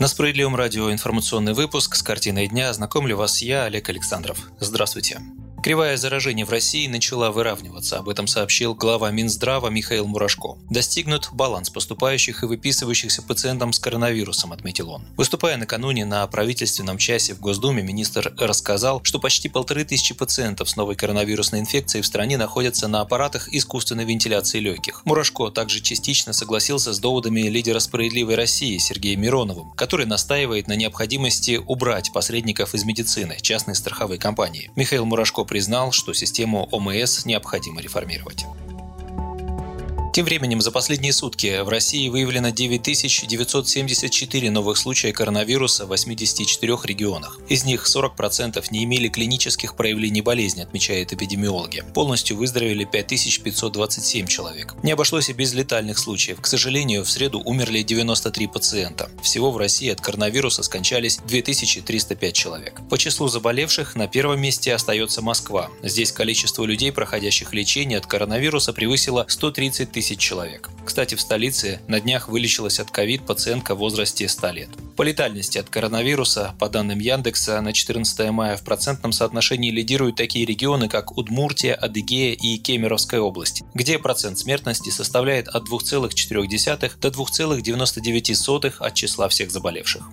На Справедливом радио информационный выпуск с картиной дня знакомлю вас я, Олег Александров. Здравствуйте. Кривая заражения в России начала выравниваться, об этом сообщил глава Минздрава Михаил Мурашко. Достигнут баланс поступающих и выписывающихся пациентам с коронавирусом, отметил он. Выступая накануне на правительственном часе в Госдуме, министр рассказал, что почти полторы тысячи пациентов с новой коронавирусной инфекцией в стране находятся на аппаратах искусственной вентиляции легких. Мурашко также частично согласился с доводами лидера «Справедливой России» Сергея Мироновым, который настаивает на необходимости убрать посредников из медицины, частной страховой компании. Михаил Мурашко признал, что систему ОМС необходимо реформировать. Тем временем за последние сутки в России выявлено 9974 новых случая коронавируса в 84 регионах. Из них 40% не имели клинических проявлений болезни, отмечают эпидемиологи. Полностью выздоровели 5527 человек. Не обошлось и без летальных случаев. К сожалению, в среду умерли 93 пациента. Всего в России от коронавируса скончались 2305 человек. По числу заболевших на первом месте остается Москва. Здесь количество людей, проходящих лечение от коронавируса, превысило 130 тысяч тысяч человек. Кстати, в столице на днях вылечилась от ковид пациентка в возрасте 100 лет. По летальности от коронавируса, по данным Яндекса, на 14 мая в процентном соотношении лидируют такие регионы, как Удмуртия, Адыгея и Кемеровская область, где процент смертности составляет от 2,4 до 2,99 от числа всех заболевших.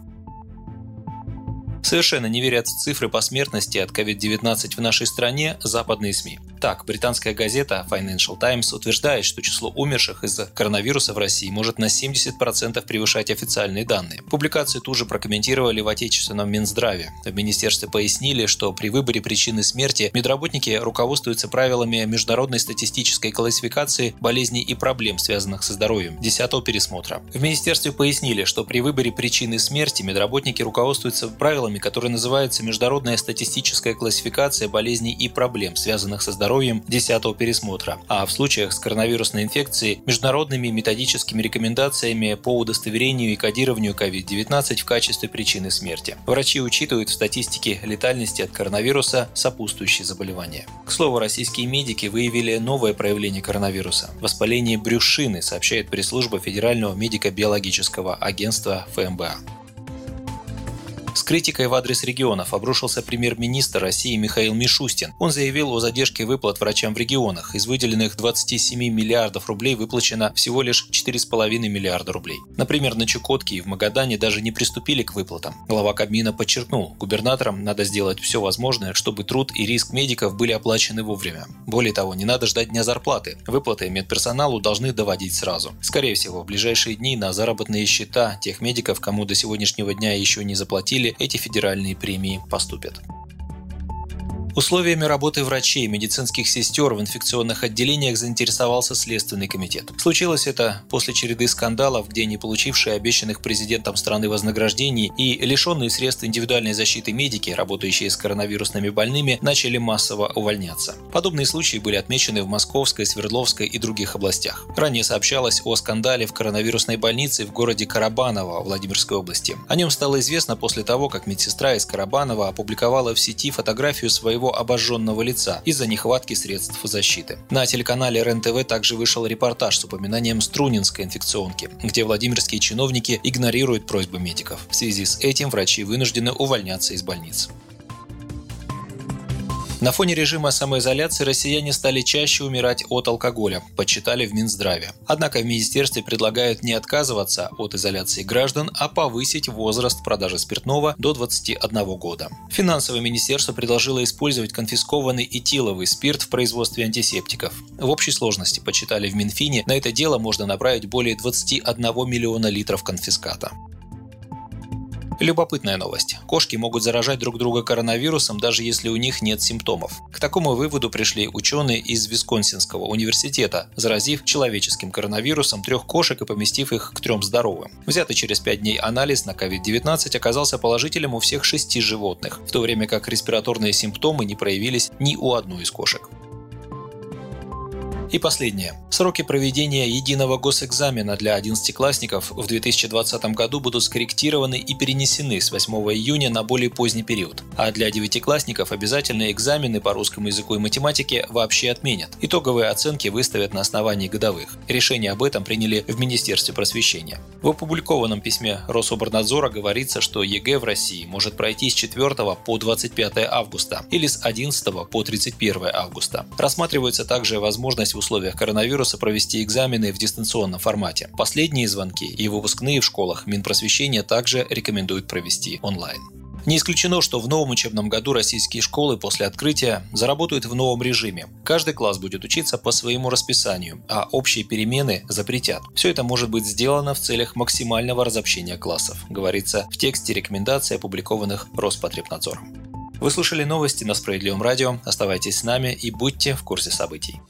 Совершенно не верят в цифры по смертности от COVID-19 в нашей стране западные СМИ. Так, британская газета Financial Times утверждает, что число умерших из-за коронавируса в России может на 70% превышать официальные данные. Публикацию тут же прокомментировали в отечественном Минздраве. В министерстве пояснили, что при выборе причины смерти медработники руководствуются правилами международной статистической классификации болезней и проблем, связанных со здоровьем, 10 пересмотра. В министерстве пояснили, что при выборе причины смерти медработники руководствуются правилами, которые называются Международная статистическая классификация болезней и проблем, связанных со здоровьем здоровьем 10 пересмотра, а в случаях с коронавирусной инфекцией международными методическими рекомендациями по удостоверению и кодированию COVID-19 в качестве причины смерти. Врачи учитывают в статистике летальности от коронавируса сопутствующие заболевания. К слову, российские медики выявили новое проявление коронавируса – воспаление брюшины, сообщает пресс-служба Федерального медико-биологического агентства ФМБА. Критикой в адрес регионов обрушился премьер-министр России Михаил Мишустин. Он заявил о задержке выплат врачам в регионах. Из выделенных 27 миллиардов рублей выплачено всего лишь 4,5 миллиарда рублей. Например, на Чукотке и в Магадане даже не приступили к выплатам. Глава Кабмина подчеркнул, губернаторам надо сделать все возможное, чтобы труд и риск медиков были оплачены вовремя. Более того, не надо ждать дня зарплаты. Выплаты медперсоналу должны доводить сразу. Скорее всего, в ближайшие дни на заработные счета тех медиков, кому до сегодняшнего дня еще не заплатили, эти федеральные премии поступят. Условиями работы врачей и медицинских сестер в инфекционных отделениях заинтересовался Следственный комитет. Случилось это после череды скандалов, где не получившие обещанных президентом страны вознаграждений и лишенные средств индивидуальной защиты медики, работающие с коронавирусными больными, начали массово увольняться. Подобные случаи были отмечены в Московской, Свердловской и других областях. Ранее сообщалось о скандале в коронавирусной больнице в городе Карабаново Владимирской области. О нем стало известно после того, как медсестра из Карабанова опубликовала в сети фотографию своего своего обожженного лица из-за нехватки средств защиты. На телеканале РЕН-ТВ также вышел репортаж с упоминанием Струнинской инфекционки, где владимирские чиновники игнорируют просьбы медиков. В связи с этим врачи вынуждены увольняться из больниц. На фоне режима самоизоляции россияне стали чаще умирать от алкоголя, подсчитали в Минздраве. Однако в министерстве предлагают не отказываться от изоляции граждан, а повысить возраст продажи спиртного до 21 года. Финансовое министерство предложило использовать конфискованный этиловый спирт в производстве антисептиков. В общей сложности, подсчитали в Минфине, на это дело можно направить более 21 миллиона литров конфиската. Любопытная новость. Кошки могут заражать друг друга коронавирусом, даже если у них нет симптомов. К такому выводу пришли ученые из Висконсинского университета, заразив человеческим коронавирусом трех кошек и поместив их к трем здоровым. Взятый через пять дней анализ на COVID-19 оказался положительным у всех шести животных, в то время как респираторные симптомы не проявились ни у одной из кошек. И последнее. Сроки проведения единого госэкзамена для 11-классников в 2020 году будут скорректированы и перенесены с 8 июня на более поздний период. А для девятиклассников обязательные экзамены по русскому языку и математике вообще отменят. Итоговые оценки выставят на основании годовых. Решение об этом приняли в Министерстве просвещения. В опубликованном письме Рособрнадзора говорится, что ЕГЭ в России может пройти с 4 по 25 августа или с 11 по 31 августа. Рассматривается также возможность в условиях коронавируса провести экзамены в дистанционном формате. Последние звонки и выпускные в школах Минпросвещения также рекомендуют провести онлайн. Не исключено, что в новом учебном году российские школы после открытия заработают в новом режиме. Каждый класс будет учиться по своему расписанию, а общие перемены запретят. Все это может быть сделано в целях максимального разобщения классов, говорится в тексте рекомендаций, опубликованных Роспотребнадзором. Вы слушали новости на Справедливом радио. Оставайтесь с нами и будьте в курсе событий.